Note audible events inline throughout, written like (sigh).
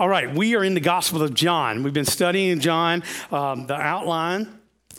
all right, we are in the Gospel of John. We've been studying John, um, the outline.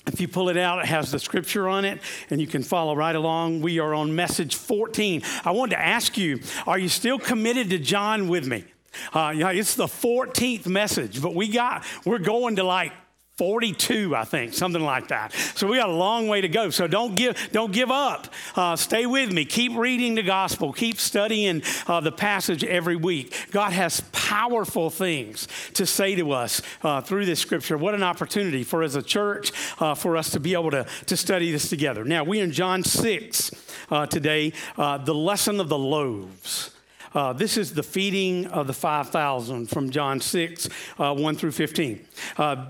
If you pull it out, it has the scripture on it, and you can follow right along. We are on message 14. I wanted to ask you are you still committed to John with me? Uh, yeah, it's the 14th message, but we got, we're going to like 42, I think, something like that. So we got a long way to go. So don't give, don't give up. Uh, stay with me. Keep reading the gospel. Keep studying uh, the passage every week. God has powerful things to say to us uh, through this scripture. What an opportunity for as a church uh, for us to be able to, to study this together. Now, we're in John 6 uh, today, uh, the lesson of the loaves. Uh, this is the feeding of the 5,000 from John 6, uh, 1 through 15. Uh,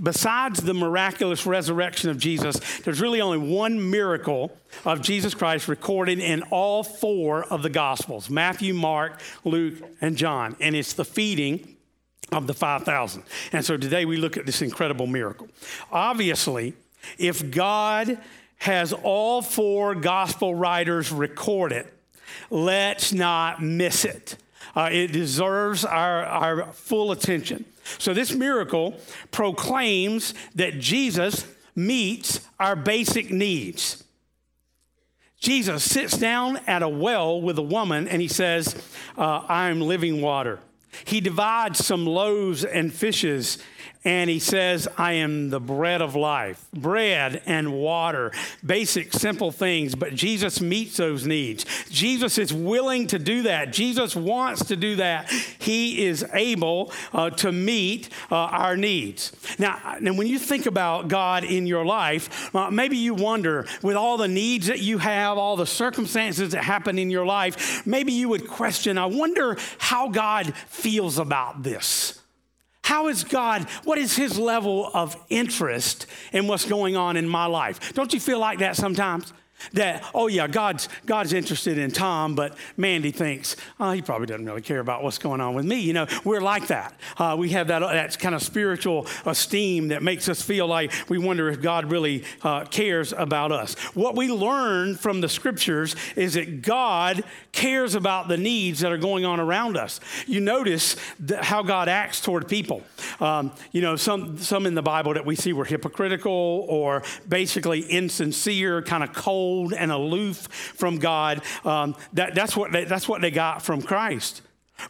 besides the miraculous resurrection of Jesus, there's really only one miracle of Jesus Christ recorded in all four of the Gospels Matthew, Mark, Luke, and John. And it's the feeding of the 5,000. And so today we look at this incredible miracle. Obviously, if God has all four gospel writers record it, Let's not miss it. Uh, it deserves our, our full attention. So, this miracle proclaims that Jesus meets our basic needs. Jesus sits down at a well with a woman and he says, uh, I am living water. He divides some loaves and fishes and he says, I am the bread of life. Bread and water, basic, simple things, but Jesus meets those needs. Jesus is willing to do that. Jesus wants to do that. He is able uh, to meet uh, our needs. Now, now, when you think about God in your life, uh, maybe you wonder, with all the needs that you have, all the circumstances that happen in your life, maybe you would question, I wonder how God feels about this. How is God, what is his level of interest in what's going on in my life? Don't you feel like that sometimes? That oh yeah god's god's interested in tom but mandy thinks oh he probably doesn't really care about what's going on with me. You know we're like that. Uh, we have that, that kind of spiritual esteem that makes us feel like we wonder if god really uh, cares about us. What we learn from the scriptures is that god cares about the needs that are going on around us. You notice how god acts toward people. Um, you know some some in the bible that we see were hypocritical or basically insincere kind of cold cold and aloof from God. Um, that, that's, what they, that's what they got from Christ.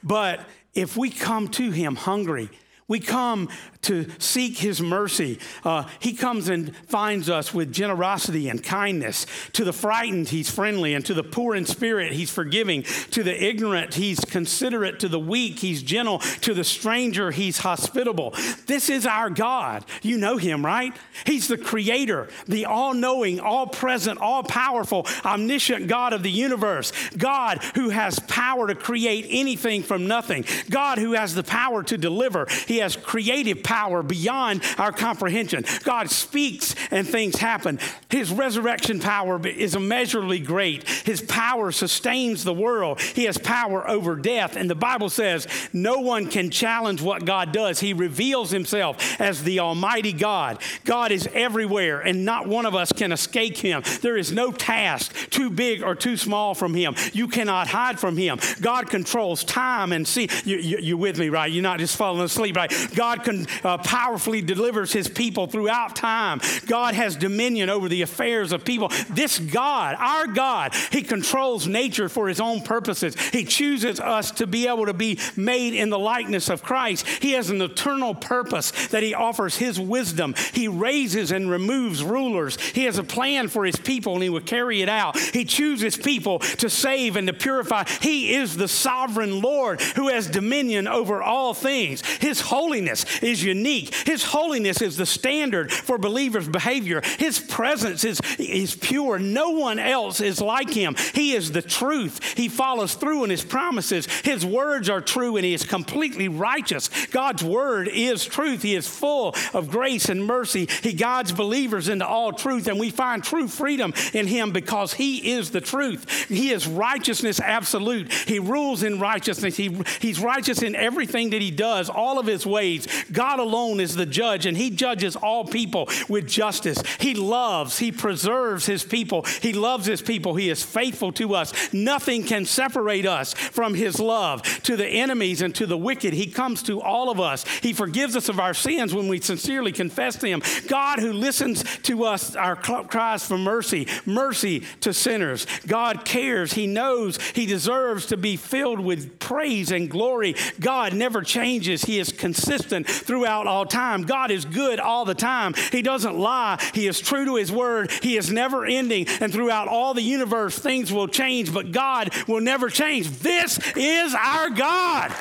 But if we come to Him hungry, we come to seek his mercy. Uh, he comes and finds us with generosity and kindness. To the frightened, he's friendly. And to the poor in spirit, he's forgiving. To the ignorant, he's considerate. To the weak, he's gentle. To the stranger, he's hospitable. This is our God. You know him, right? He's the creator, the all knowing, all present, all powerful, omniscient God of the universe. God who has power to create anything from nothing. God who has the power to deliver. He has creative power beyond our comprehension. God speaks and things happen. His resurrection power is immeasurably great. His power sustains the world. He has power over death. And the Bible says no one can challenge what God does. He reveals himself as the Almighty God. God is everywhere, and not one of us can escape him. There is no task too big or too small from him. You cannot hide from him. God controls time and see. You, you, you with me, right? You're not just falling asleep, right? God can uh, powerfully delivers his people throughout time. God has dominion over the affairs of people. This God, our God, he controls nature for his own purposes. He chooses us to be able to be made in the likeness of Christ. He has an eternal purpose that he offers his wisdom. He raises and removes rulers. He has a plan for his people and he will carry it out. He chooses people to save and to purify. He is the sovereign Lord who has dominion over all things. His holiness is unique. His holiness is the standard for believers' behavior. His presence is, is pure. No one else is like him. He is the truth. He follows through in his promises. His words are true and he is completely righteous. God's word is truth. He is full of grace and mercy. He guides believers into all truth, and we find true freedom in him because he is the truth. He is righteousness absolute. He rules in righteousness. He, he's righteous in everything that he does. All of his ways. God alone is the judge, and he judges all people with justice. He loves, he preserves his people. He loves his people. He is faithful to us. Nothing can separate us from his love. To the enemies and to the wicked, he comes to all of us. He forgives us of our sins when we sincerely confess them. God who listens to us, our cries for mercy, mercy to sinners. God cares. He knows he deserves to be filled with praise and glory. God never changes. He is consistent throughout all time. God is good all the time. He doesn't lie. He is true to his word. He is never ending. And throughout all the universe, things will change, but God will never change. This is our God.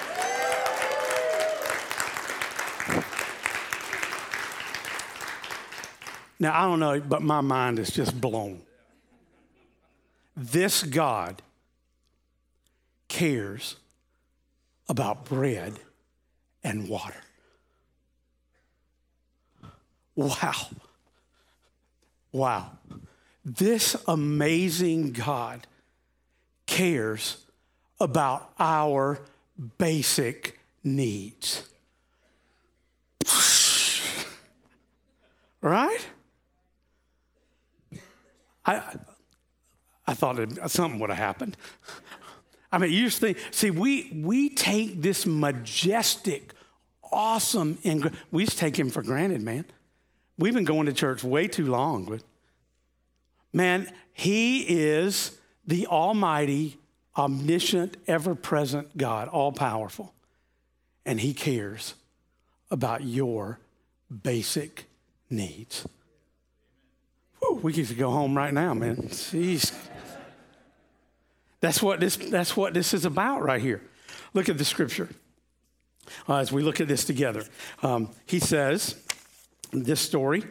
Now, I don't know, but my mind is just blown. This God cares about bread and water. Wow. Wow. This amazing God cares about our basic needs. (laughs) Right? I, I thought it, something would have happened. I mean, you just think, see, we, we take this majestic, awesome, and we just take him for granted, man. We've been going to church way too long. But man, he is the almighty, omniscient, ever present God, all powerful. And he cares about your basic needs. Whew, we get to go home right now, man. Jeez. That's what this, that's what this is about right here. Look at the scripture uh, as we look at this together. Um, he says, this story.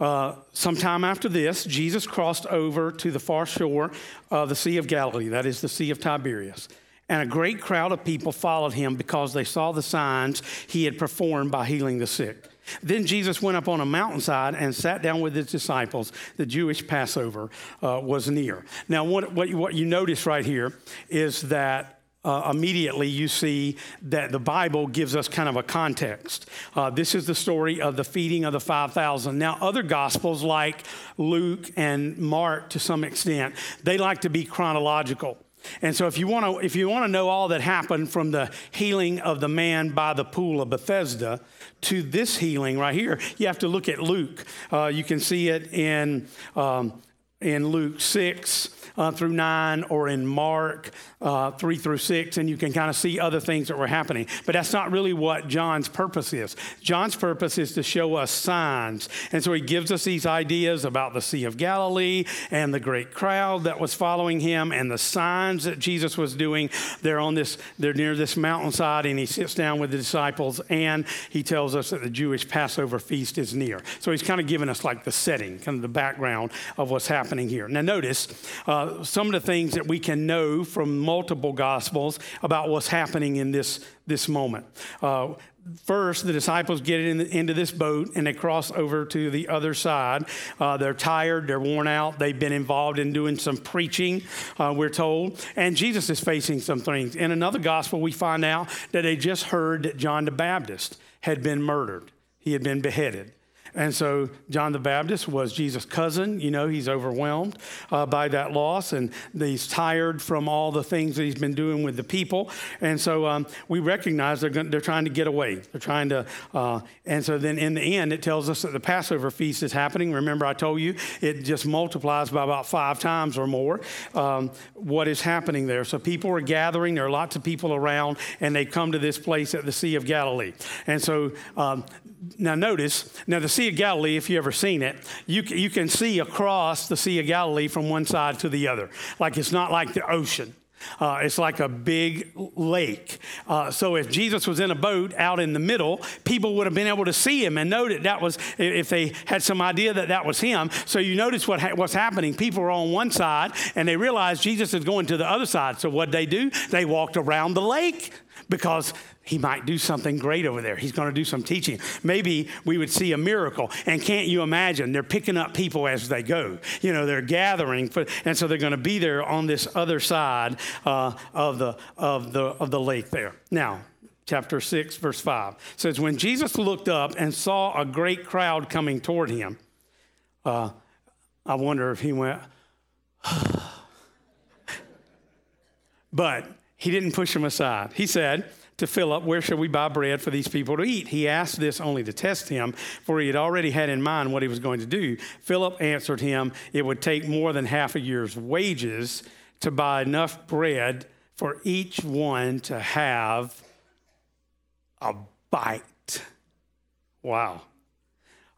Uh, sometime after this, Jesus crossed over to the far shore of the Sea of Galilee, that is the Sea of Tiberias. And a great crowd of people followed him because they saw the signs he had performed by healing the sick. Then Jesus went up on a mountainside and sat down with his disciples. The Jewish Passover uh, was near. Now, what, what, what you notice right here is that uh, immediately you see that the Bible gives us kind of a context. Uh, this is the story of the feeding of the 5,000. Now, other gospels like Luke and Mark, to some extent, they like to be chronological. And so if you want to if you want to know all that happened from the healing of the man by the pool of Bethesda to this healing right here, you have to look at Luke. Uh, you can see it in um, in Luke 6 uh, through 9 or in Mark uh, 3 through 6, and you can kind of see other things that were happening. But that's not really what John's purpose is. John's purpose is to show us signs. And so he gives us these ideas about the Sea of Galilee and the great crowd that was following him and the signs that Jesus was doing. They're on this, they're near this mountainside, and he sits down with the disciples, and he tells us that the Jewish Passover feast is near. So he's kind of giving us like the setting, kind of the background of what's happening happening here. Now, notice uh, some of the things that we can know from multiple gospels about what's happening in this, this moment. Uh, First, the disciples get in the, into this boat and they cross over to the other side. Uh, they're tired, they're worn out, they've been involved in doing some preaching, uh, we're told. And Jesus is facing some things. In another gospel, we find out that they just heard that John the Baptist had been murdered, he had been beheaded. And so John the Baptist was Jesus' cousin. You know, he's overwhelmed uh, by that loss and he's tired from all the things that he's been doing with the people. And so um, we recognize they're, going, they're trying to get away. They're trying to, uh, and so then in the end, it tells us that the Passover feast is happening. Remember, I told you it just multiplies by about five times or more um, what is happening there. So people are gathering, there are lots of people around, and they come to this place at the Sea of Galilee. And so um, now notice, now the Sea of Galilee, if you've ever seen it, you, you can see across the Sea of Galilee from one side to the other. Like it's not like the ocean. Uh, it's like a big lake. Uh, so if Jesus was in a boat out in the middle, people would have been able to see him and know that that was, if they had some idea that that was him. So you notice what ha- what's happening. People are on one side and they realize Jesus is going to the other side. So what they do? They walked around the lake because he might do something great over there. He's going to do some teaching. Maybe we would see a miracle. And can't you imagine? They're picking up people as they go. You know, they're gathering, for, and so they're going to be there on this other side uh, of, the, of, the, of the lake there. Now, chapter 6, verse 5. Says, When Jesus looked up and saw a great crowd coming toward him, uh, I wonder if he went, (sighs) but he didn't push him aside. He said, to Philip, Where shall we buy bread for these people to eat? He asked this only to test him, for he had already had in mind what he was going to do. Philip answered him, It would take more than half a year's wages to buy enough bread for each one to have a bite. Wow.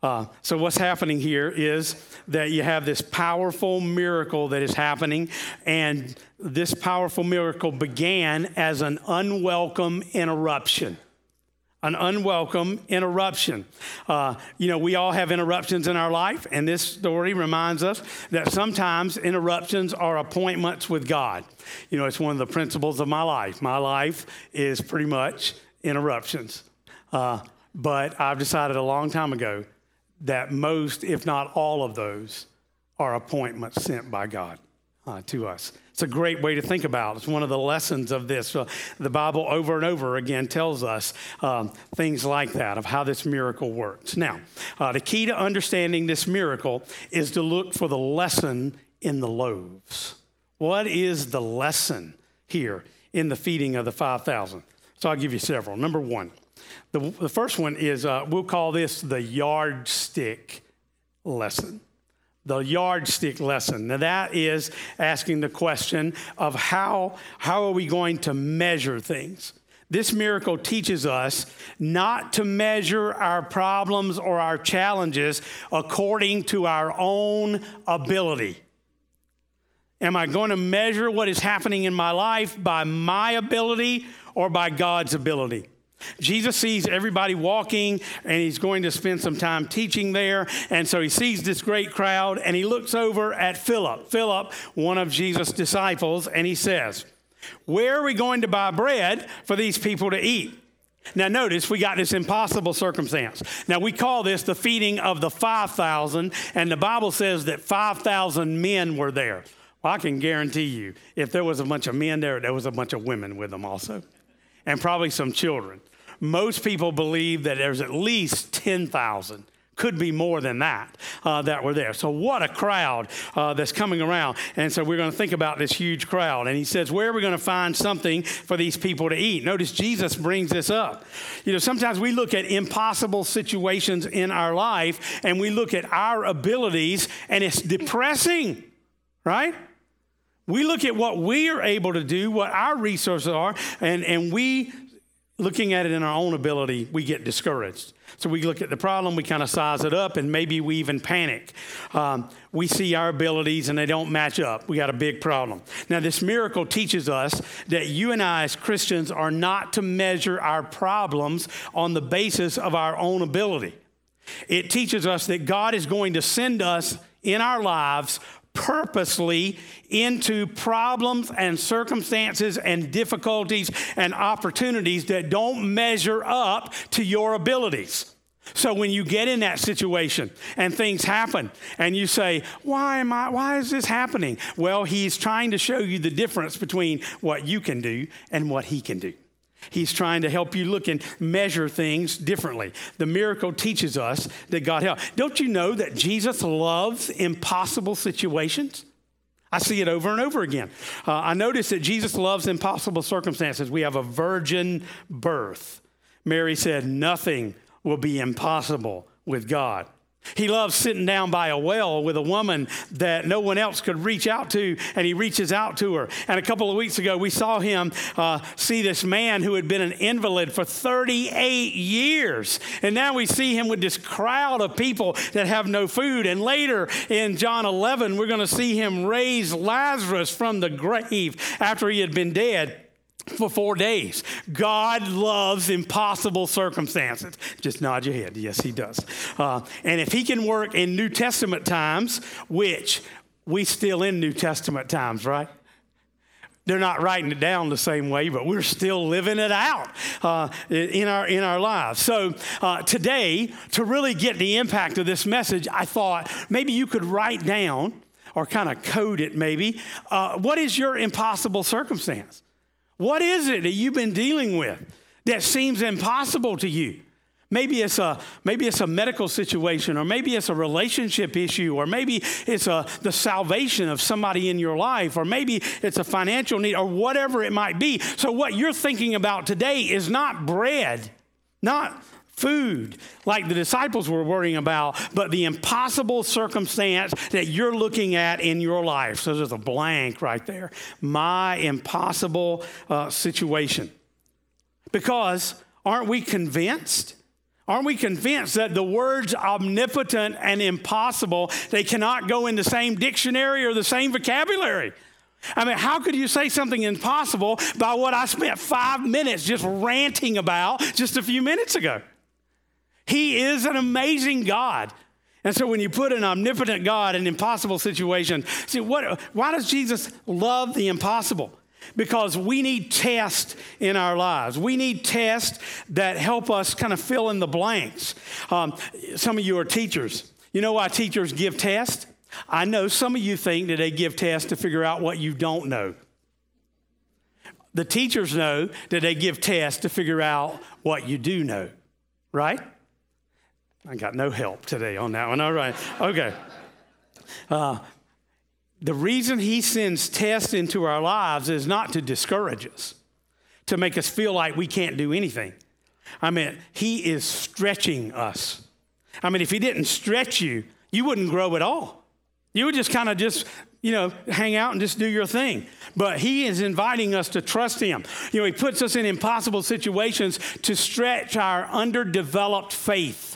Uh, so, what's happening here is that you have this powerful miracle that is happening, and this powerful miracle began as an unwelcome interruption. An unwelcome interruption. Uh, you know, we all have interruptions in our life, and this story reminds us that sometimes interruptions are appointments with God. You know, it's one of the principles of my life. My life is pretty much interruptions. Uh, but I've decided a long time ago that most, if not all of those, are appointments sent by God uh, to us. It's a great way to think about. It's one of the lessons of this. Uh, the Bible over and over again tells us um, things like that of how this miracle works. Now, uh, the key to understanding this miracle is to look for the lesson in the loaves. What is the lesson here in the feeding of the 5,000? So I'll give you several. Number one, the, the first one is uh, we'll call this the yardstick lesson. The yardstick lesson. Now, that is asking the question of how, how are we going to measure things? This miracle teaches us not to measure our problems or our challenges according to our own ability. Am I going to measure what is happening in my life by my ability or by God's ability? Jesus sees everybody walking and he's going to spend some time teaching there. And so he sees this great crowd and he looks over at Philip, Philip, one of Jesus' disciples, and he says, Where are we going to buy bread for these people to eat? Now, notice we got this impossible circumstance. Now, we call this the feeding of the 5,000, and the Bible says that 5,000 men were there. Well, I can guarantee you, if there was a bunch of men there, there was a bunch of women with them also, and probably some children. Most people believe that there's at least 10,000 could be more than that uh, that were there. So, what a crowd uh, that's coming around. And so, we're going to think about this huge crowd. And he says, Where are we going to find something for these people to eat? Notice Jesus brings this up. You know, sometimes we look at impossible situations in our life and we look at our abilities, and it's depressing, right? We look at what we are able to do, what our resources are, and, and we looking at it in our own ability, we get discouraged. So we look at the problem, we kind of size it up, and maybe we even panic. Um, we see our abilities and they don't match up. We got a big problem. Now, this miracle teaches us that you and I, as Christians, are not to measure our problems on the basis of our own ability. It teaches us that God is going to send us in our lives purposely into problems and circumstances and difficulties and opportunities that don't measure up to your abilities. So when you get in that situation and things happen and you say, "Why am I why is this happening?" Well, he's trying to show you the difference between what you can do and what he can do. He's trying to help you look and measure things differently. The miracle teaches us that God helps. Don't you know that Jesus loves impossible situations? I see it over and over again. Uh, I notice that Jesus loves impossible circumstances. We have a virgin birth. Mary said, Nothing will be impossible with God. He loves sitting down by a well with a woman that no one else could reach out to, and he reaches out to her. And a couple of weeks ago, we saw him uh, see this man who had been an invalid for 38 years. And now we see him with this crowd of people that have no food. And later in John 11, we're going to see him raise Lazarus from the grave after he had been dead for four days. God loves impossible circumstances. Just nod your head. Yes, He does. Uh, and if He can work in New Testament times, which we still in New Testament times, right? They're not writing it down the same way, but we're still living it out uh, in, our, in our lives. So, uh, today, to really get the impact of this message, I thought maybe you could write down or kind of code it maybe. Uh, what is your impossible circumstance? What is it that you've been dealing with? that seems impossible to you. Maybe it's a maybe it's a medical situation, or maybe it's a relationship issue, or maybe it's a, the salvation of somebody in your life, or maybe it's a financial need, or whatever it might be. So what you're thinking about today is not bread, not food like the disciples were worrying about, but the impossible circumstance that you're looking at in your life. So there's a blank right there. My impossible uh, situation. Because aren't we convinced? Aren't we convinced that the words omnipotent and impossible, they cannot go in the same dictionary or the same vocabulary? I mean, how could you say something impossible by what I spent five minutes just ranting about just a few minutes ago? He is an amazing God. And so when you put an omnipotent God in an impossible situation, see what why does Jesus love the impossible? because we need tests in our lives. We need tests that help us kind of fill in the blanks. Um, some of you are teachers. You know why teachers give tests? I know some of you think that they give tests to figure out what you don't know. The teachers know that they give tests to figure out what you do know, right? I got no help today on that one. All right. Okay. Uh, the reason he sends tests into our lives is not to discourage us, to make us feel like we can't do anything. I mean, he is stretching us. I mean, if he didn't stretch you, you wouldn't grow at all. You would just kind of just, you know, hang out and just do your thing. But he is inviting us to trust him. You know, he puts us in impossible situations to stretch our underdeveloped faith.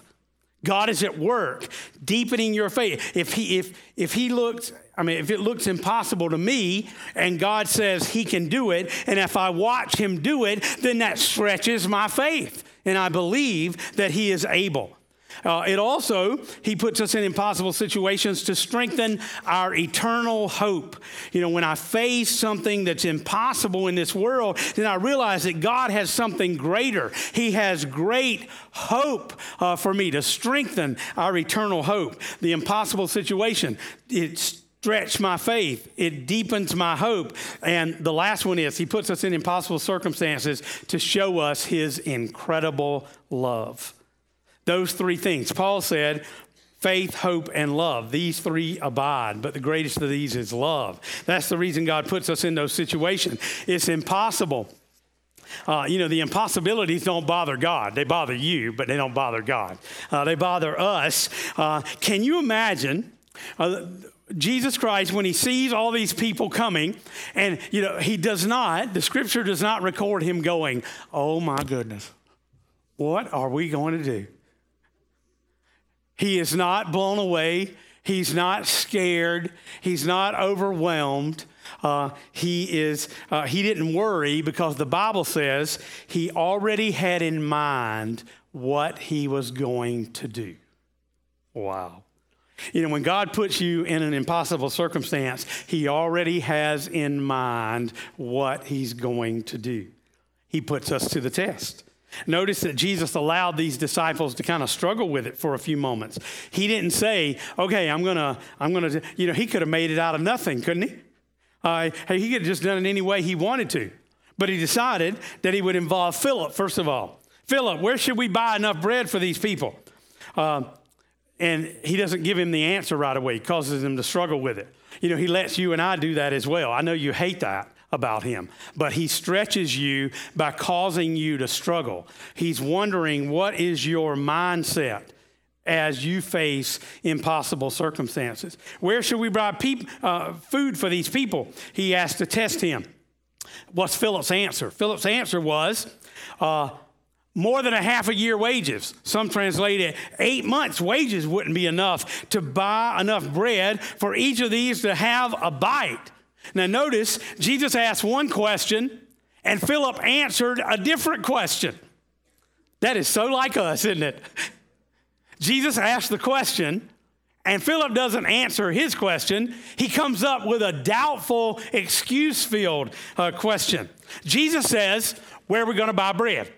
God is at work, deepening your faith. If he, if, if he looks I mean, if it looks impossible to me and God says He can do it, and if I watch Him do it, then that stretches my faith. And I believe that He is able. Uh, it also, he puts us in impossible situations to strengthen our eternal hope. You know, when I face something that's impossible in this world, then I realize that God has something greater. He has great hope uh, for me to strengthen our eternal hope. The impossible situation, it's stretch my faith. It deepens my hope. And the last one is He puts us in impossible circumstances to show us His incredible love. Those three things. Paul said, faith, hope, and love. These three abide, but the greatest of these is love. That's the reason God puts us in those situations. It's impossible. Uh, you know, the impossibilities don't bother God. They bother you, but they don't bother God. Uh, they bother us. Uh, can you imagine? Uh, Jesus Christ, when he sees all these people coming, and you know, he does not, the scripture does not record him going, Oh my goodness, what are we going to do? He is not blown away. He's not scared. He's not overwhelmed. Uh, he is. Uh, he didn't worry because the Bible says he already had in mind what he was going to do. Wow. You know, when God puts you in an impossible circumstance, He already has in mind what He's going to do. He puts us to the test. Notice that Jesus allowed these disciples to kind of struggle with it for a few moments. He didn't say, okay, I'm going to, I'm going to, you know, he could have made it out of nothing, couldn't he? Uh, he could have just done it any way he wanted to. But he decided that he would involve Philip, first of all. Philip, where should we buy enough bread for these people? Uh, and he doesn't give him the answer right away, he causes him to struggle with it. You know, he lets you and I do that as well. I know you hate that about him, but he stretches you by causing you to struggle. He's wondering what is your mindset as you face impossible circumstances. Where should we buy peop- uh, food for these people? He asked to test him. What's Philip's answer? Philip's answer was, uh, more than a half a year wages. Some translate it eight months' wages wouldn't be enough to buy enough bread for each of these to have a bite. Now, notice Jesus asked one question and Philip answered a different question. That is so like us, isn't it? Jesus asked the question, and Philip doesn't answer his question. He comes up with a doubtful, excuse filled uh, question. Jesus says, Where are we going to buy bread?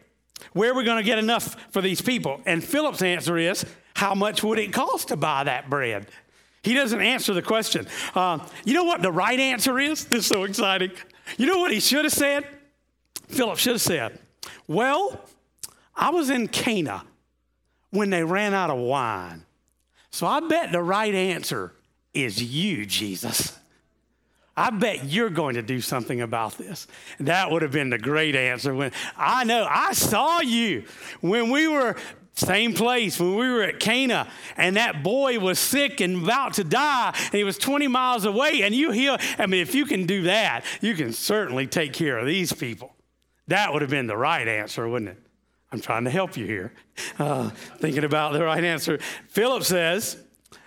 Where are we going to get enough for these people? And Philip's answer is, How much would it cost to buy that bread? He doesn't answer the question. Uh, you know what the right answer is? This is so exciting. You know what he should have said? Philip should have said, Well, I was in Cana when they ran out of wine. So I bet the right answer is you, Jesus. I bet you're going to do something about this. That would have been the great answer when I know I saw you when we were same place when we were at Cana and that boy was sick and about to die and he was 20 miles away and you heal. I mean, if you can do that, you can certainly take care of these people. That would have been the right answer, wouldn't it? I'm trying to help you here, (laughs) uh, thinking about the right answer. Philip says,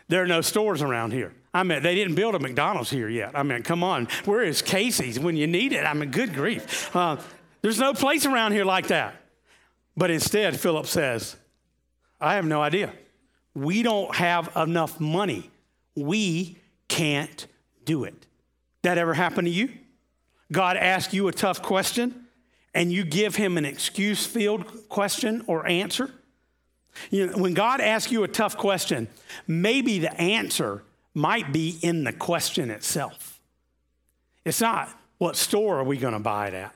There are no stores around here. I mean, they didn't build a McDonald's here yet. I mean, come on. Where is Casey's when you need it? I mean, good grief. Uh, there's no place around here like that. But instead, Philip says, I have no idea. We don't have enough money. We can't do it. That ever happened to you? God asks you a tough question and you give him an excuse filled question or answer? You know, when God asks you a tough question, maybe the answer might be in the question itself. It's not what store are we going to buy it at,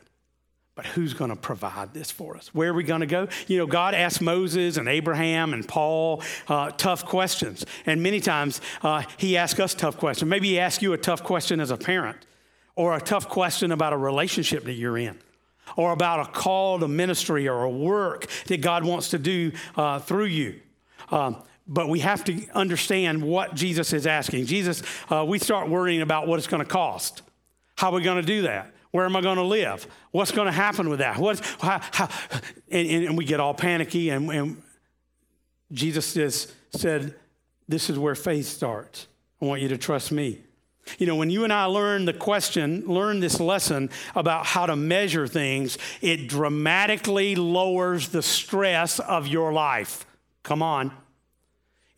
but who's going to provide this for us? Where are we going to go? You know, God asked Moses and Abraham and Paul uh, tough questions. And many times uh, he asks us tough questions. Maybe he asks you a tough question as a parent or a tough question about a relationship that you're in or about a call to ministry or a work that God wants to do uh, through you. Um, but we have to understand what Jesus is asking. Jesus, uh, we start worrying about what it's going to cost. How are we going to do that? Where am I going to live? What's going to happen with that? What, how, how, and, and, we get all panicky. And, and Jesus just said, This is where faith starts. I want you to trust me. You know, when you and I learn the question, learn this lesson about how to measure things, it dramatically lowers the stress of your life. Come on.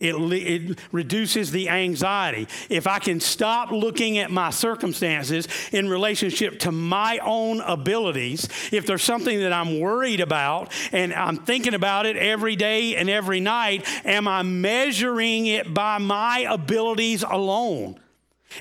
It, it, reduces the anxiety. If I can stop looking at my circumstances in relationship to my own abilities, if there's something that I'm worried about and I'm thinking about it every day and every night, am I measuring it by my abilities alone?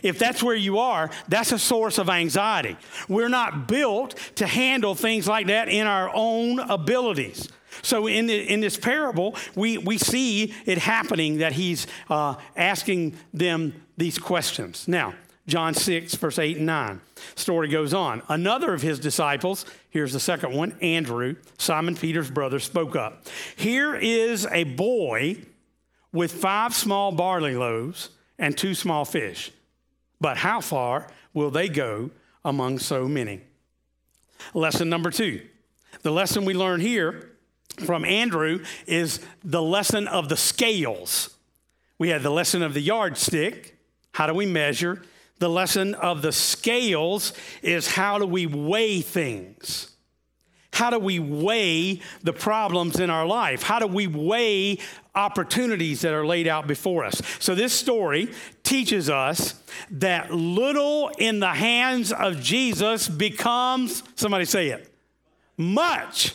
If that's where you are, that's a source of anxiety. We're not built to handle things like that in our own abilities. So, in, the, in this parable, we, we see it happening that he's uh, asking them these questions. Now, John 6, verse 8 and 9. Story goes on. Another of his disciples, here's the second one, Andrew, Simon Peter's brother, spoke up. Here is a boy with five small barley loaves and two small fish. But how far will they go among so many? Lesson number two. The lesson we learn here from Andrew is the lesson of the scales. We had the lesson of the yardstick. How do we measure? The lesson of the scales is how do we weigh things? How do we weigh the problems in our life? How do we weigh opportunities that are laid out before us? So, this story teaches us that little in the hands of Jesus becomes, somebody say it, much.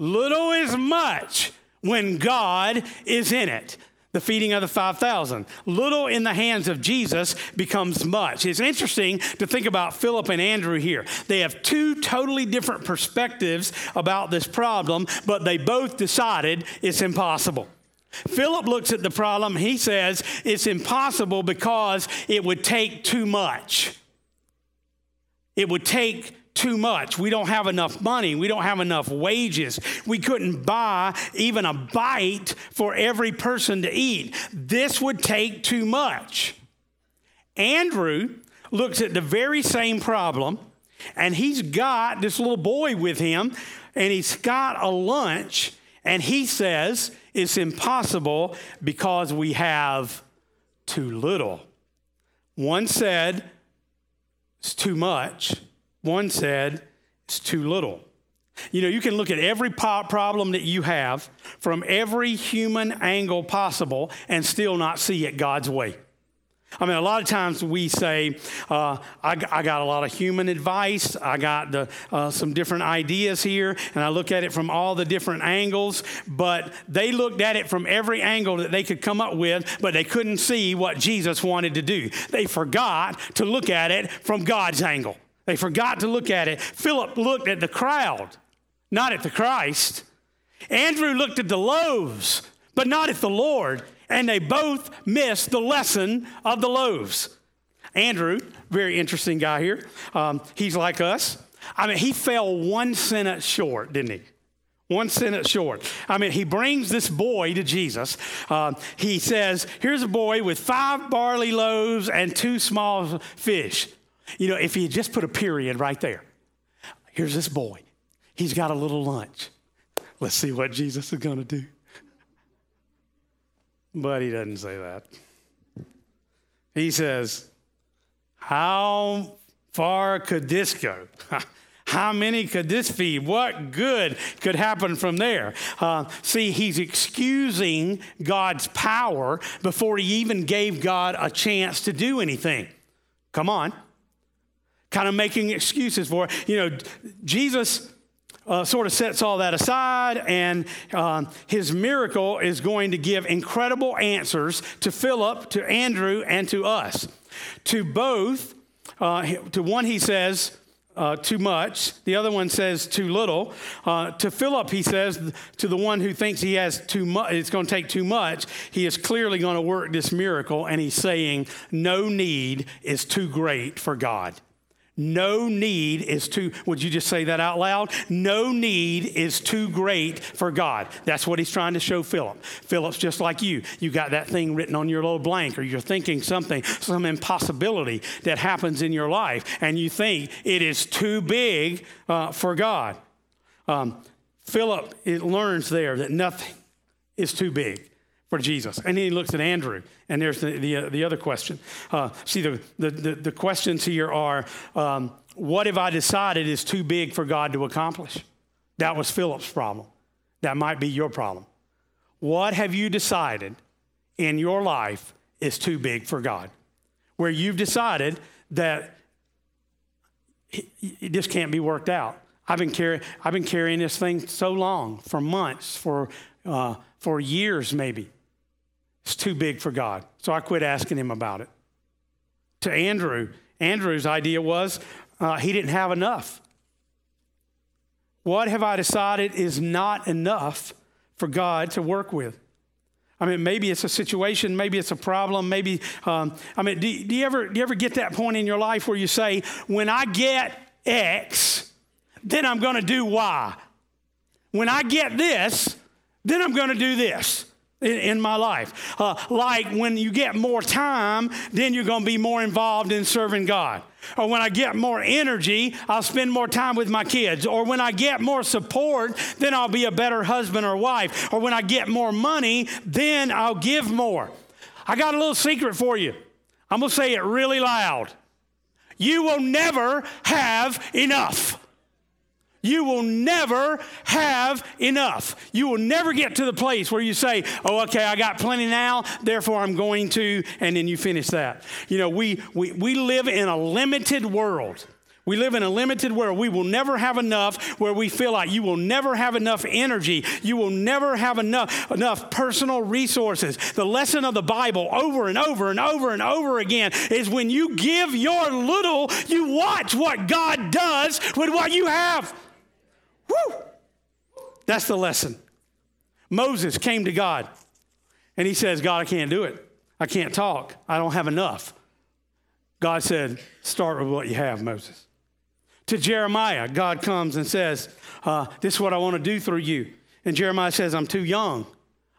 Little is much when God is in it the feeding of the 5,000. Little in the hands of Jesus becomes much. It's interesting to think about Philip and Andrew here. They have two totally different perspectives about this problem, but they both decided it's impossible. Philip looks at the problem, he says it's impossible because it would take too much. It would take too much. We don't have enough money. We don't have enough wages. We couldn't buy even a bite for every person to eat. This would take too much. Andrew looks at the very same problem, and he's got this little boy with him, and he's got a lunch, and he says it's impossible because we have too little. One said it's too much. One said, it's too little. You know, you can look at every problem that you have from every human angle possible and still not see it God's way. I mean, a lot of times we say, uh, I, I, got a lot of human advice. I got the, uh, some different ideas here, and I look at it from all the different angles. But they looked at it from every angle that they could come up with, but they couldn't see what Jesus wanted to do. They forgot to look at it from God's angle. They forgot to look at it. Philip looked at the crowd. not at the Christ. Andrew looked at the loaves, but not at the Lord, and they both missed the lesson of the loaves. Andrew, very interesting guy here. Um, he's like us. I mean, he fell one sentence short, didn't he? One sentence short. I mean, he brings this boy to Jesus. Uh, he says, Here's a boy with five barley loaves and two small fish. You know, if he had just put a period right there, here's this boy. He's got a little lunch. Let's see what Jesus is going to do. But he doesn't say that. He says, How far could this go? (laughs) How many could this feed? What good could happen from there? Uh, see, he's excusing God's power before he even gave God a chance to do anything. Come on. Kind of making excuses for it. You know, Jesus uh, sort of sets all that aside, and um, his miracle is going to give incredible answers to Philip, to Andrew, and to us. To both, uh, to one, he says, uh, too much. The other one says too little. Uh, to Philip, he says, to the one who thinks he has too much, it's going to take too much, he is clearly going to work this miracle, and he's saying, no need is too great for God. No need is too, would you just say that out loud? No need is too great for God. That's what he's trying to show Philip. Philip's just like you. You got that thing written on your little blank, or you're thinking something, some impossibility that happens in your life, and you think it is too big uh, for God. Um, Philip it learns there that nothing is too big for Jesus. And then he looks at Andrew, and there's the, the, uh, the other question. Uh, see, the, the, the, the, questions here are um, what have I decided is too big for God to accomplish? That was Philip's problem. That might be your problem. What have you decided in your life is too big for God? Where you've decided that just can't be worked out. I've been, carry, I've been carrying this thing so long, for months, for, uh, for years maybe. It's too big for God. So I quit asking him about it. To Andrew, Andrew's idea was uh, he didn't have enough. What have I decided is not enough for God to work with? I mean, maybe it's a situation, maybe it's a problem, maybe. Um, I mean, do, do, you ever do you ever get that point in your life where you say, "When I get X, then I'm going to do Y. When I get this, then I'm going to do this." In, my life. Uh, like when you get more time, then you're going to be more involved in serving God. Or when I get more energy, I'll spend more time with my kids. Or when I get more support, then I'll be a better husband or wife. Or when I get more money, then I'll give more. I got a little secret for you. I'm going to say it really loud. You will never have enough. You will never have enough. You will never get to the place where you say, Oh, okay, I got plenty now, therefore I'm going to, and then you finish that. You know, we, we, we live in a limited world. We live in a limited world. We will never have enough where we feel like you will never have enough energy. You will never have enough, enough personal resources. The lesson of the Bible over and over and over and over again is when you give your little, you watch what God does with what you have. Woo! That's the lesson. Moses came to God and he says, God, I can't do it. I can't talk. I don't have enough. God said, Start with what you have, Moses. To Jeremiah, God comes and says, uh, This is what I want to do through you. And Jeremiah says, I'm too young.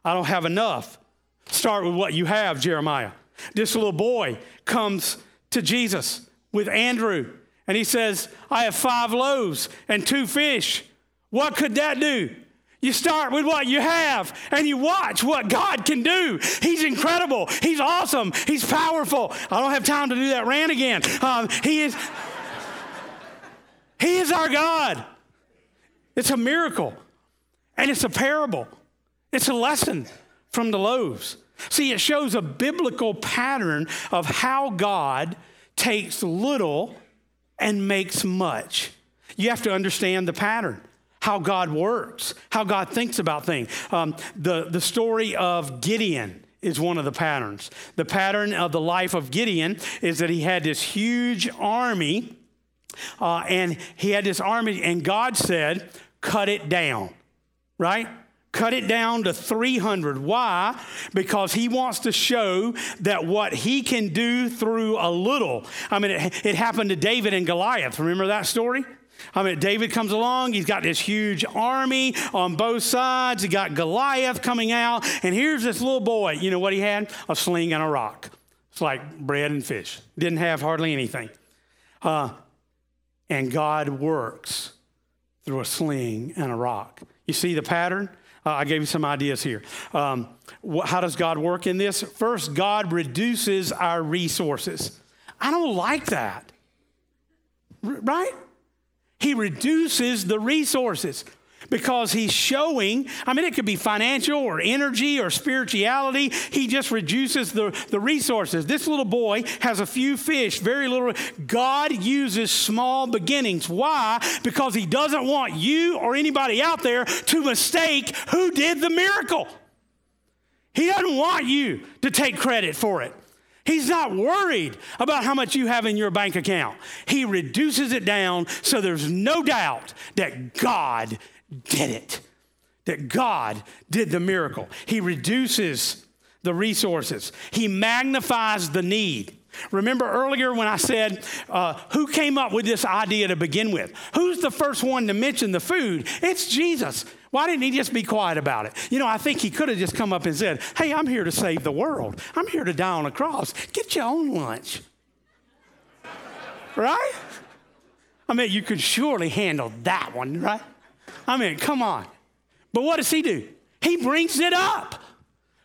I don't have enough. Start with what you have, Jeremiah. This little boy comes to Jesus with Andrew, and he says, I have five loaves and two fish. What could that do? You start with what you have and you watch what God can do. He's incredible. He's awesome. He's powerful. I don't have time to do that rant again. Um, he is. he is our God. It's a miracle, and it's a parable. It's a lesson from the loaves. See, it shows a biblical pattern of how God takes little and makes much. You have to understand the pattern how God works, how God thinks about things. Um, the, the story of Gideon is one of the patterns. The pattern of the life of Gideon is that he had this huge army, uh, and he had this army, and God said, cut it down, right? Cut it down to 300. Why? Because he wants to show that what he can do through a little. I mean, it, it happened to David and Goliath. Remember that story? I mean, David comes along, he's got this huge army on both sides. He got Goliath coming out, and here's this little boy. You know what he had? A sling and a rock. It's like bread and fish. Didn't have hardly anything. Uh, and God works through a sling and a rock. You see the pattern? Uh, I gave you some ideas here. Um, wh- how does God work in this? First, God reduces our resources. I don't like that. R- right? He reduces the resources because he's showing, I mean, it could be financial or energy or spirituality. He just reduces the, the resources. This little boy has a few fish, very little. God uses small beginnings. Why? Because he doesn't want you or anybody out there to mistake who did the miracle. He doesn't want you to take credit for it. He's not worried about how much you have in your bank account. He reduces it down so there's no doubt that God did it, that God did the miracle. He reduces the resources, He magnifies the need. Remember earlier when I said, uh, who came up with this idea to begin with? Who's the first one to mention the food? It's Jesus. Why didn't he just be quiet about it? You know, I think he could have just come up and said, Hey, I'm here to save the world. I'm here to die on a cross. Get your own lunch. right? I mean, you could surely handle that one, right? I mean, come on. But what does he do? He brings it up.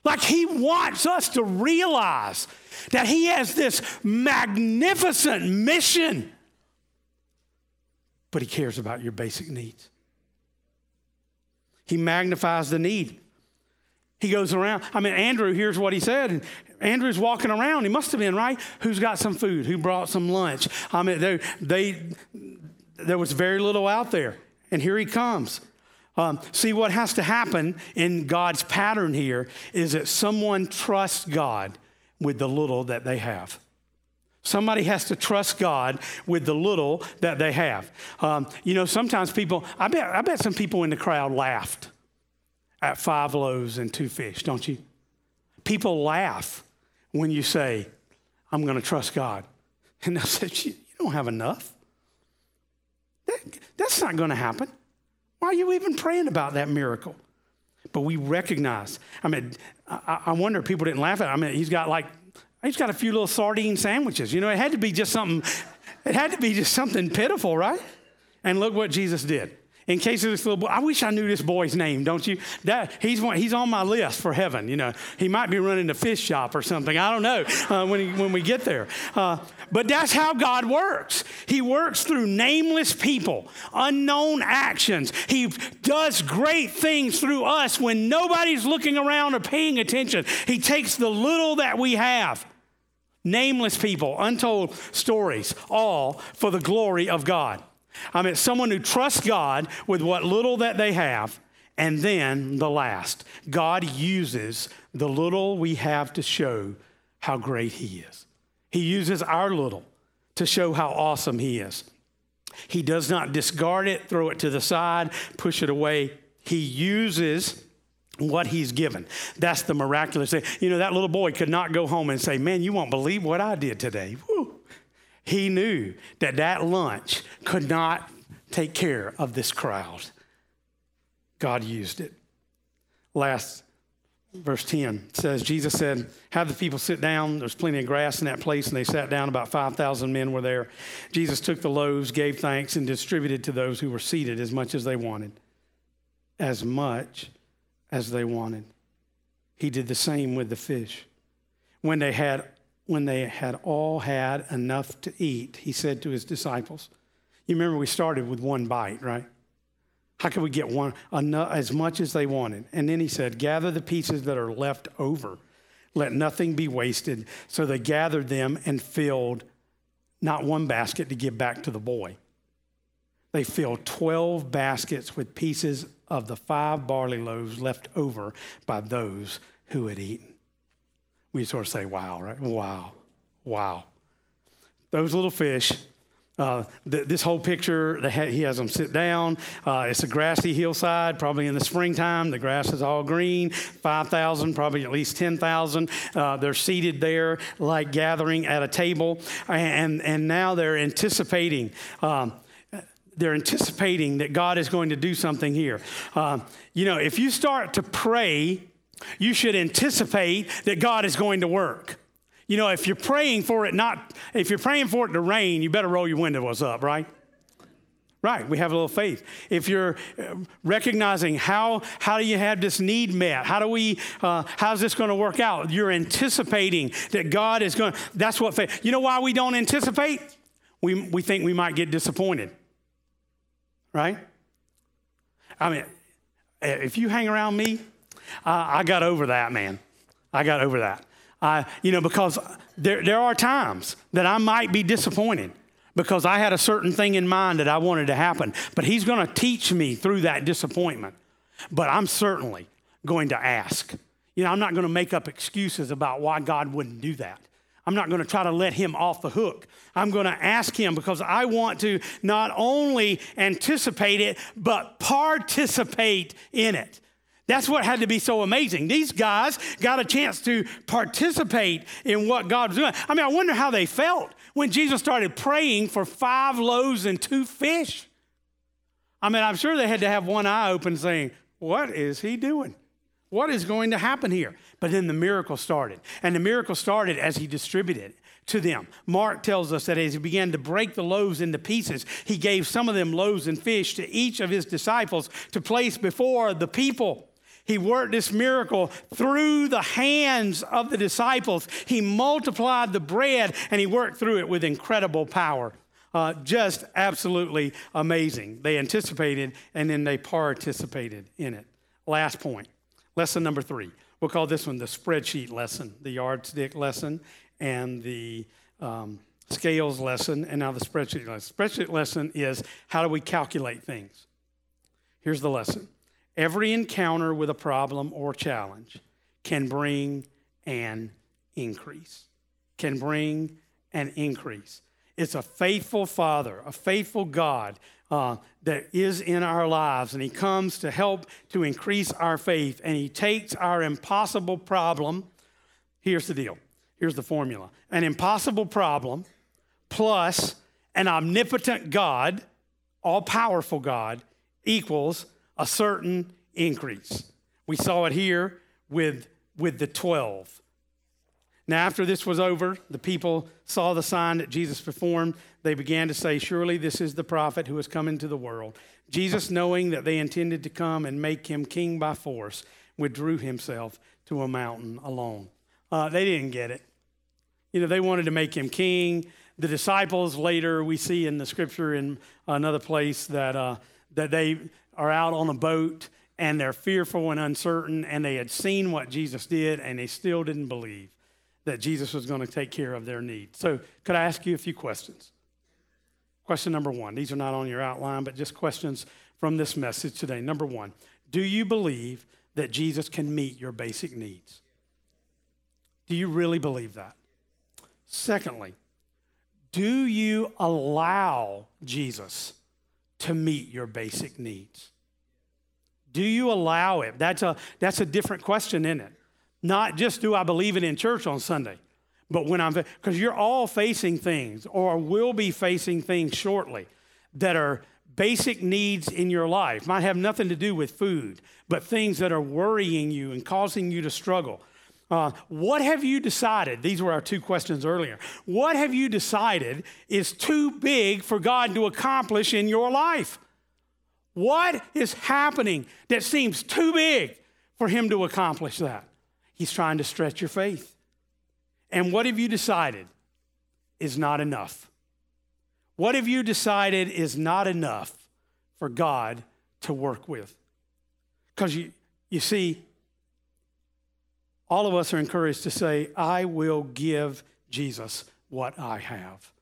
Like he wants us to realize that he has this magnificent mission, but he cares about your basic needs. He magnifies the need. He goes around. I mean, Andrew hears what he said, and Andrew's walking around. He must have been right. Who's got some food? Who brought some lunch? I mean, they, they there was very little out there, and here he comes. Um, see, what has to happen in God's pattern here is that someone trusts God with the little that they have. Somebody has to trust God with the little that they have. Um, you know, sometimes people, I bet, I bet some people in the crowd laughed at five loaves and two fish, don't you? People laugh when you say, I'm going to trust God. And they'll say, You don't have enough. That, that's not going to happen. Why are you even praying about that miracle? But we recognize. I mean, I, I wonder if people didn't laugh at. him. I mean, he's got like He's got a few little sardine sandwiches. You know, it had to be just something, it had to be just something pitiful, right? And look what Jesus did. In case of this little boy, I wish I knew this boy's name, don't you? That, he's, one, he's on my list for heaven. You know, he might be running a fish shop or something. I don't know uh, when, he, when we get there. Uh, but that's how God works. He works through nameless people, unknown actions. He does great things through us when nobody's looking around or paying attention. He takes the little that we have nameless people, untold stories, all for the glory of God. I mean, someone who trusts God with what little that they have. And then the last God uses the little we have to show how great He is. He uses our little to show how awesome He is. He does not discard it, throw it to the side, push it away. He uses what he's given. That's the miraculous thing. You know, that little boy could not go home and say, Man, you won't believe what I did today. Woo. He knew that that lunch could not take care of this crowd. God used it. Last verse 10 says, Jesus said, Have the people sit down. There's plenty of grass in that place, and they sat down. About 5,000 men were there. Jesus took the loaves, gave thanks, and distributed to those who were seated as much as they wanted. As much as they wanted. He did the same with the fish. When they had when they had all had enough to eat, he said to his disciples, You remember we started with one bite, right? How could we get one enough, as much as they wanted? And then he said, Gather the pieces that are left over. Let nothing be wasted. So they gathered them and filled not one basket to give back to the boy. They filled 12 baskets with pieces of the five barley loaves left over by those who had eaten we sort of say, wow, right? Wow, wow. Those little fish Uh, th- this whole picture, ha- he has them sit down. Uh, it's a grassy hillside, probably in the springtime. The grass is all green. 5,000, probably at least 10,000. Uh, they're seated there, like gathering at a table. And, and now they're anticipating. Um, they're anticipating that God is going to do something here. Uh, you know, if you start to pray, you should anticipate that God is going to work. You know, if you're praying for it not, if you're praying for it to rain, you better roll your windows up, right? Right, we have a little faith. If you're uh, recognizing how how do you have this need met? How do we? Uh, how's this going to work out? You're anticipating that God is going. That's what faith. You know why we don't anticipate? We we think we might get disappointed. Right. I mean, if you hang around me, uh, I got over that, man. I got over that. I, you know, because there, there are times that I might be disappointed because I had a certain thing in mind that I wanted to happen. But He's going to teach me through that disappointment. But I'm certainly going to ask. You know, I'm not going to make up excuses about why God wouldn't do that. I'm not going to try to let him off the hook. I'm going to ask him because I want to not only anticipate it, but participate in it. That's what had to be so amazing. These guys got a chance to participate in what God was doing. I mean, I wonder how they felt when Jesus started praying for five loaves and two fish. I mean, I'm sure they had to have one eye open saying, What is he doing? What is going to happen here? But then the miracle started. And the miracle started as he distributed to them. Mark tells us that as he began to break the loaves into pieces, he gave some of them loaves and fish to each of his disciples to place before the people. He worked this miracle through the hands of the disciples. He multiplied the bread and he worked through it with incredible power. Uh, just absolutely amazing. They anticipated and then they participated in it. Last point, lesson number three. We'll call this one the spreadsheet lesson, the yardstick lesson, and the um, scales lesson, and now the spreadsheet lesson. Spreadsheet lesson is how do we calculate things? Here's the lesson Every encounter with a problem or challenge can bring an increase. Can bring an increase. It's a faithful Father, a faithful God uh, that is in our lives, and He comes to help to increase our faith, and He takes our impossible problem. Here's the deal here's the formula an impossible problem plus an omnipotent God, all powerful God, equals a certain increase. We saw it here with, with the 12. Now, after this was over, the people saw the sign that Jesus performed. They began to say, Surely this is the prophet who has come into the world. Jesus, knowing that they intended to come and make him king by force, withdrew himself to a mountain alone. Uh, they didn't get it. You know, they wanted to make him king. The disciples later, we see in the scripture in another place that, uh, that they are out on a boat and they're fearful and uncertain, and they had seen what Jesus did, and they still didn't believe that Jesus was going to take care of their needs. So, could I ask you a few questions? Question number one these are not on your outline, but just questions from this message today. Number one Do you believe that Jesus can meet your basic needs? Do you really believe that? Secondly, do you allow Jesus to meet your basic needs? Do you allow it? That's a, that's a different question, isn't it? Not just do I believe it in church on Sunday, but when I'm, because you're all facing things or will be facing things shortly that are basic needs in your life. Might have nothing to do with food, but things that are worrying you and causing you to struggle. Uh, what have you decided? These were our two questions earlier. What have you decided is too big for God to accomplish in your life? What is happening that seems too big for Him to accomplish that? He's trying to stretch your faith. And what have you decided is not enough? What have you decided is not enough for God to work with? Because you, you see, all of us are encouraged to say, I will give Jesus what I have.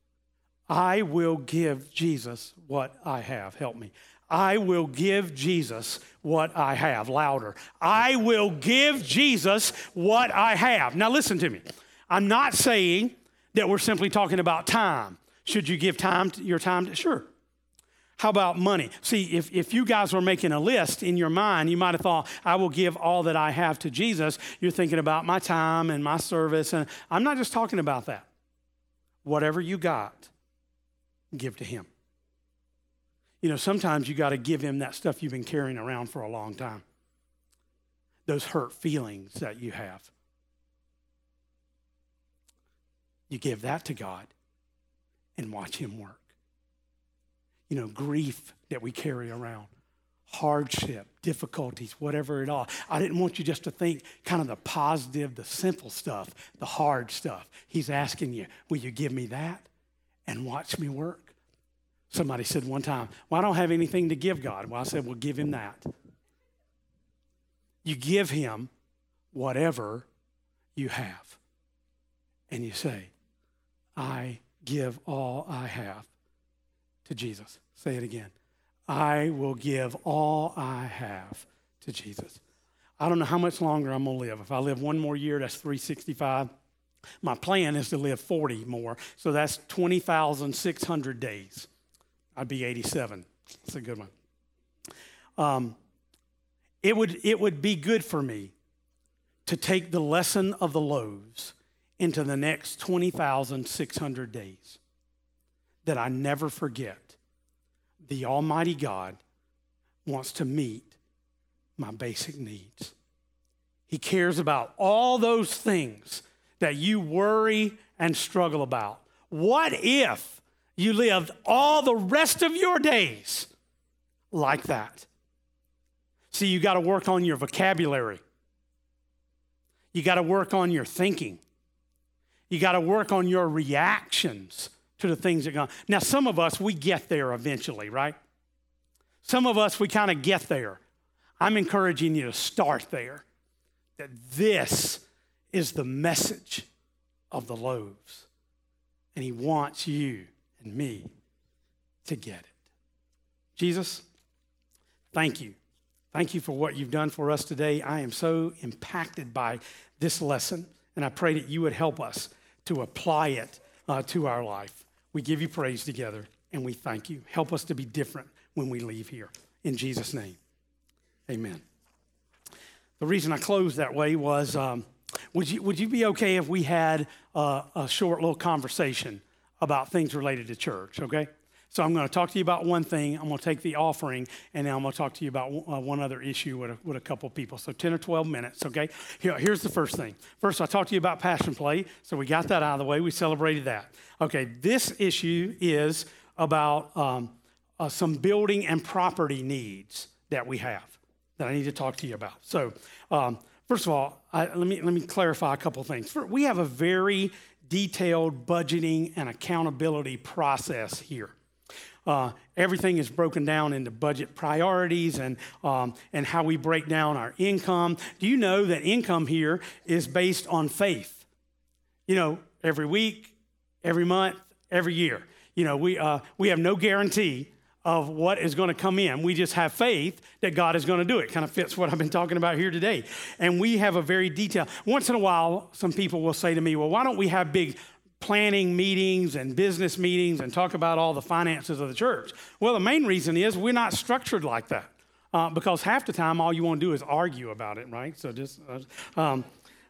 I will give Jesus what I have. Help me. I will give Jesus what I have. Louder. I will give Jesus what I have. Now, listen to me. I'm not saying that we're simply talking about time. Should you give time your time to sure. How about money? See, if, if you guys were making a list in your mind, you might have thought, I will give all that I have to Jesus. You're thinking about my time and my service. And I'm not just talking about that. Whatever you got, give to Him. You know, sometimes you got to give Him that stuff you've been carrying around for a long time, those hurt feelings that you have. You give that to God and watch Him work you know, grief that we carry around, hardship, difficulties, whatever it all. I didn't want you just to think kind of the positive, the simple stuff, the hard stuff. He's asking you, will you give me that and watch me work? Somebody said one time, well, I don't have anything to give God. Well, I said, well, give him that. You give him whatever you have. And you say, I give all I have to Jesus. Say it again. I will give all I have to Jesus. I don't know how much longer I'm going to live. If I live one more year, that's 365. My plan is to live 40 more, so that's 20,600 days. I'd be 87. That's a good one. Um, it, would, it would be good for me to take the lesson of the loaves into the next 20,600 days that I never forget the Almighty God wants to meet my basic needs. He cares about all those things that you worry and struggle about. What if you lived all the rest of your days like that? See, you got to work on your vocabulary. You got to work on your thinking. You got to work on your reactions to the things that go on. Now, some of us, we get there eventually, right? Some of us, we kind of get there. I'm encouraging you to start there. That this is the message of the loaves. And he wants you and me to get it. Jesus, thank you. Thank you for what you've done for us today. I am so impacted by this lesson, and I pray that you would help us to apply it uh, to our life. We give you praise together and we thank you. Help us to be different when we leave here. In Jesus' name, amen. The reason I closed that way was um, would, you, would you be okay if we had uh, a short little conversation about things related to church, okay? So I'm going to talk to you about one thing. I'm going to take the offering, and then I'm going to talk to you about uh, one other issue with a, with a couple people. So 10 or 12 minutes, okay? Here, here's the first thing. First, I talked to you about Passion Play. So we got that out of the way. We celebrated that. Okay, this issue is about um, uh, some building and property needs that we have that I need to talk to you about. So, um, first of all, I, let, me, let me clarify a couple things. First, we have a very detailed budgeting and accountability process here. Uh, everything is broken down into budget priorities and, um, and how we break down our income. Do you know that income here is based on faith? You know, every week, every month, every year. You know, we, uh, we have no guarantee of what is going to come in. We just have faith that God is going to do it. Kind of fits what I've been talking about here today. And we have a very detailed. Once in a while, some people will say to me, "Well, why don't we have big planning meetings and business meetings and talk about all the finances of the church. Well, the main reason is we're not structured like that uh, because half the time all you want to do is argue about it, right? So just, uh, um,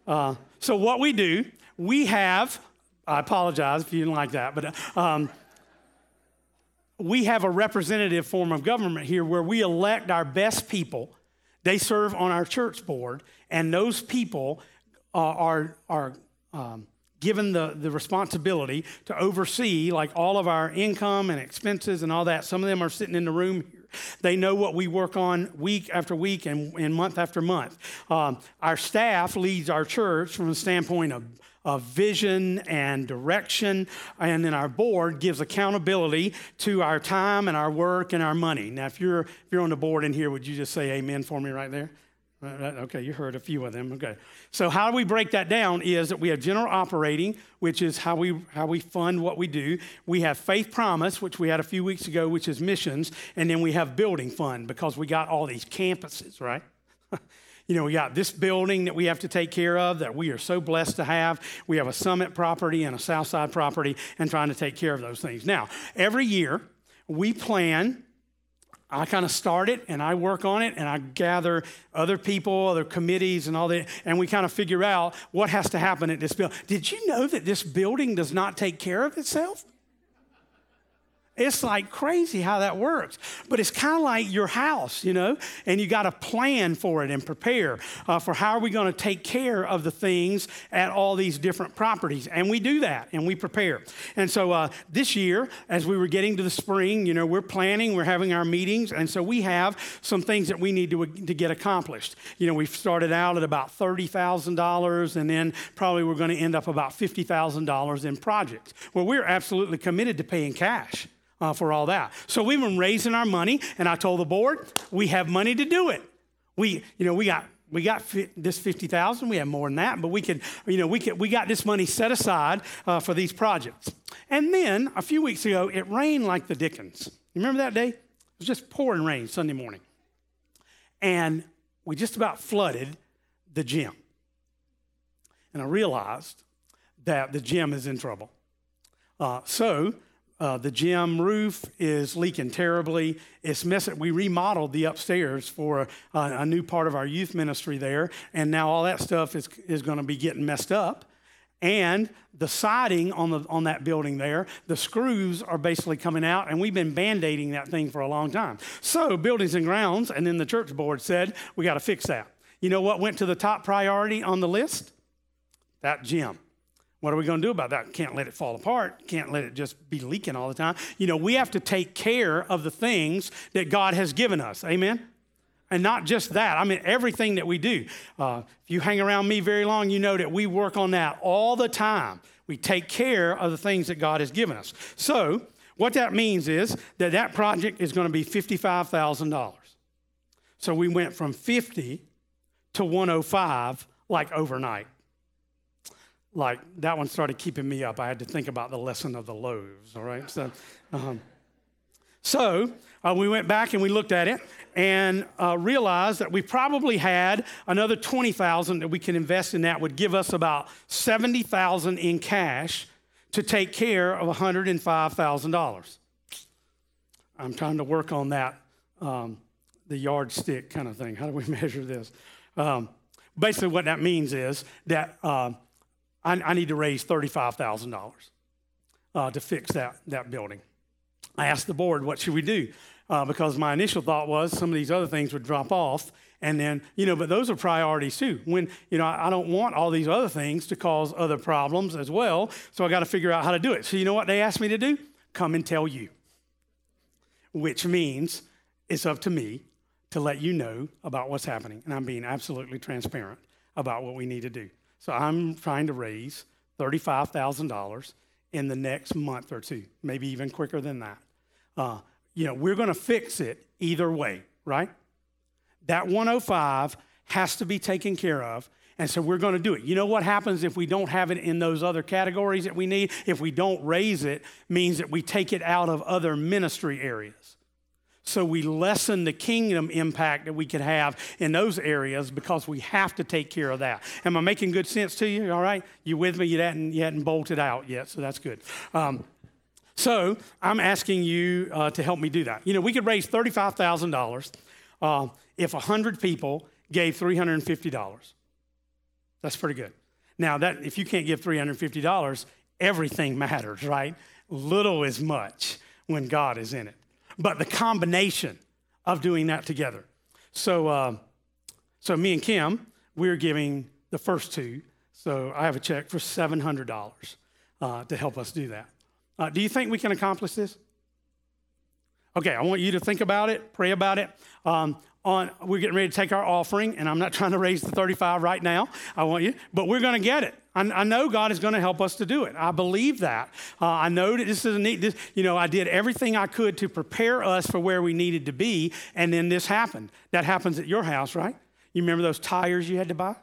uh, so what we do, we have, I apologize if you didn't like that, but um, we have a representative form of government here where we elect our best people. They serve on our church board, and those people uh, are, are um, given the, the responsibility to oversee like all of our income and expenses and all that. Some of them are sitting in the room here. They know what we work on week after week and, and month after month. Um, our staff leads our church from the standpoint of, of vision and direction, and then our board gives accountability to our time and our work and our money. Now, if you're if you're on the board in here, would you just say amen for me right there? Okay, you heard a few of them. Okay. So how we break that down is that we have general operating, which is how we how we fund what we do. We have faith promise, which we had a few weeks ago, which is missions, and then we have building fund because we got all these campuses, right? (laughs) You know, we got this building that we have to take care of that we are so blessed to have. We have a summit property and a south side property and trying to take care of those things. Now, every year we plan I kind of start it and I work on it and I gather other people, other committees and all that, and we kind of figure out what has to happen at this building. Did you know that this building does not take care of itself? It's like crazy how that works. But it's kind of like your house, you know, and you got to plan for it and prepare uh, for how are we going to take care of the things at all these different properties. And we do that and we prepare. And so uh, this year, as we were getting to the spring, you know, we're planning, we're having our meetings. And so we have some things that we need to, to get accomplished. You know, we started out at about $30,000 and then probably we're going to end up about $50,000 in projects. Well, we're absolutely committed to paying cash uh, for all that. So we've been raising our money, and I told the board we have money to do it. We, you know, we got we got fi- this 50,000. We have more than that, but we could, you know, we could, we got this money set aside uh, for these projects. And then a few weeks ago, it rained like the Dickens. You remember that day? It was just pouring rain Sunday morning. And we just about flooded the gym. And I realized that the gym is in trouble. Uh, so uh, the gym roof is leaking terribly. It's messing. We remodeled the upstairs for a, a new part of our youth ministry there, and now all that stuff is, is going to be getting messed up. And the siding on, the, on that building there, the screws are basically coming out, and we've been band aiding that thing for a long time. So, Buildings and Grounds and then the church board said, we got to fix that. You know what went to the top priority on the list? That gym. What are we going to do about that? Can't let it fall apart. Can't let it just be leaking all the time. You know, we have to take care of the things that God has given us. Amen? And not just that, I mean, everything that we do. Uh, if you hang around me very long, you know that we work on that all the time. We take care of the things that God has given us. So, what that means is that that project is going to be $55,000. So, we went from 50 to 105 like overnight like that one started keeping me up. I had to think about the lesson of the loaves, all right? So, um, so uh, we went back and we looked at it and uh, realized that we probably had another 20,000 that we could invest in that would give us about 70,000 in cash to take care of $105,000. I'm trying to work on that, um, the yardstick kind of thing. How do we (laughs) measure this? Um, basically, what that means is that uh, I, I need to raise $35,000 uh, to fix that, that building. I asked the board, what should we do? Uh, because my initial thought was some of these other things would drop off. And then, you know, but those are priorities too. When, you know, I, I don't want all these other things to cause other problems as well. So I got to figure out how to do it. So, you know what they asked me to do? Come and tell you. Which means it's up to me to let you know about what's happening. And I'm being absolutely transparent about what we need to do. So I'm trying to raise $35,000 in the next month or two, maybe even quicker than that. Uh, you know, we're going to fix it either way, right? That 105 has to be taken care of. And so we're going to do it. You know what happens if we don't have it in those other categories that we need? If we don't raise it, means that we take it out of other ministry areas. So we lessen the kingdom impact that we could have in those areas because we have to take care of that. Am I making good sense to you? All right? You with me? You hadn't, you hadn't bolted out yet, so that's good. Um, so I'm asking you uh, to help me do that. You know, we could raise $35,000 uh, if 100 people gave $350. That's pretty good. Now, that if you can't give $350, everything matters, right? Little is much when God is in it but the combination of doing that together. So, uh, so me and Kim, we're giving the first two. So I have a check for $700 uh, to help us do that. Uh, do you think we can accomplish this? Okay, I want you to think about it, pray about it. Um, on, we're getting ready to take our offering, and I'm not trying to raise the 35 right now. I want you, but we're going to get it. I, know God is going to help us to do it. I believe that. Uh, I know that this is a neat. This, you know, I did everything I could to prepare us for where we needed to be, and then this happened. That happens at your house, right? You remember those tires you had to buy?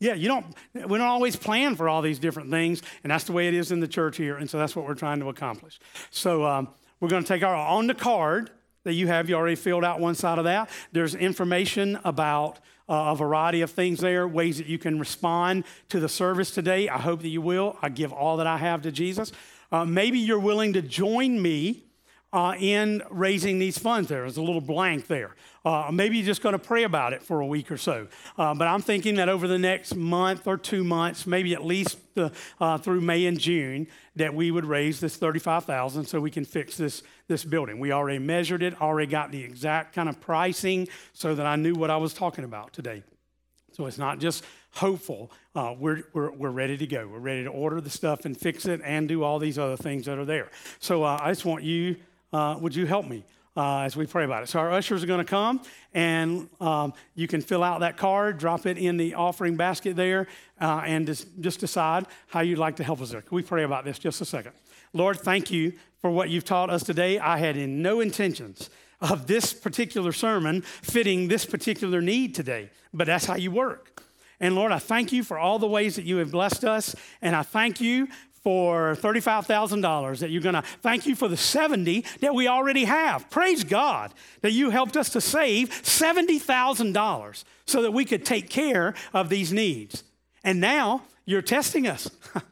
Yeah, you don't. We don't always plan for all these different things, and that's the way it is in the church here. And so that's what we're trying to accomplish. So um, we're going to take our on the card that you have. You already filled out one side of that. There's information about uh, a variety of things there, ways that you can respond to the service today. I hope that you will. I give all that I have to Jesus. Uh, maybe you're willing to join me uh, in raising these funds there. There's a little blank there. Uh, maybe you're just going to pray about it for a week or so. Uh, but I'm thinking that over the next month or two months, maybe at least the, uh, through May and June, that we would raise this 35000 so we can fix this, this building. We already measured it, already got the exact kind of pricing so that I knew what I was talking about today. So it's not just hopeful. Uh, we're, we're, we're ready to go. We're ready to order the stuff and fix it and do all these other things that are there. So uh, I just want you uh, would you help me uh, as we pray about it? So, our ushers are going to come, and um, you can fill out that card, drop it in the offering basket there, uh, and just, just decide how you'd like to help us there. Can we pray about this just a second? Lord, thank you for what you've taught us today. I had in no intentions of this particular sermon fitting this particular need today, but that's how you work. And Lord, I thank you for all the ways that you have blessed us. And I thank you for $35,000 that you're going to thank you for the 70 that we already have. Praise God that you helped us to save $70,000 so that we could take care of these needs. And now you're testing us. (laughs)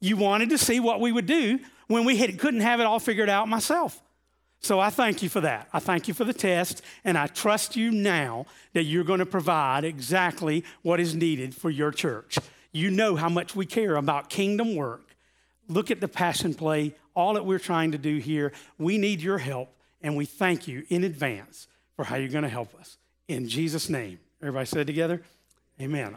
you wanted to see what we would do when we had, couldn't have it all figured out myself. So I thank you for that. I thank you for the test, and I trust you now that you're going to provide exactly what is needed for your church. You know how much we care about kingdom work. Look at the passion play, all that we're trying to do here. We need your help, and we thank you in advance for how you're going to help us. In Jesus' name. Everybody said together, Amen.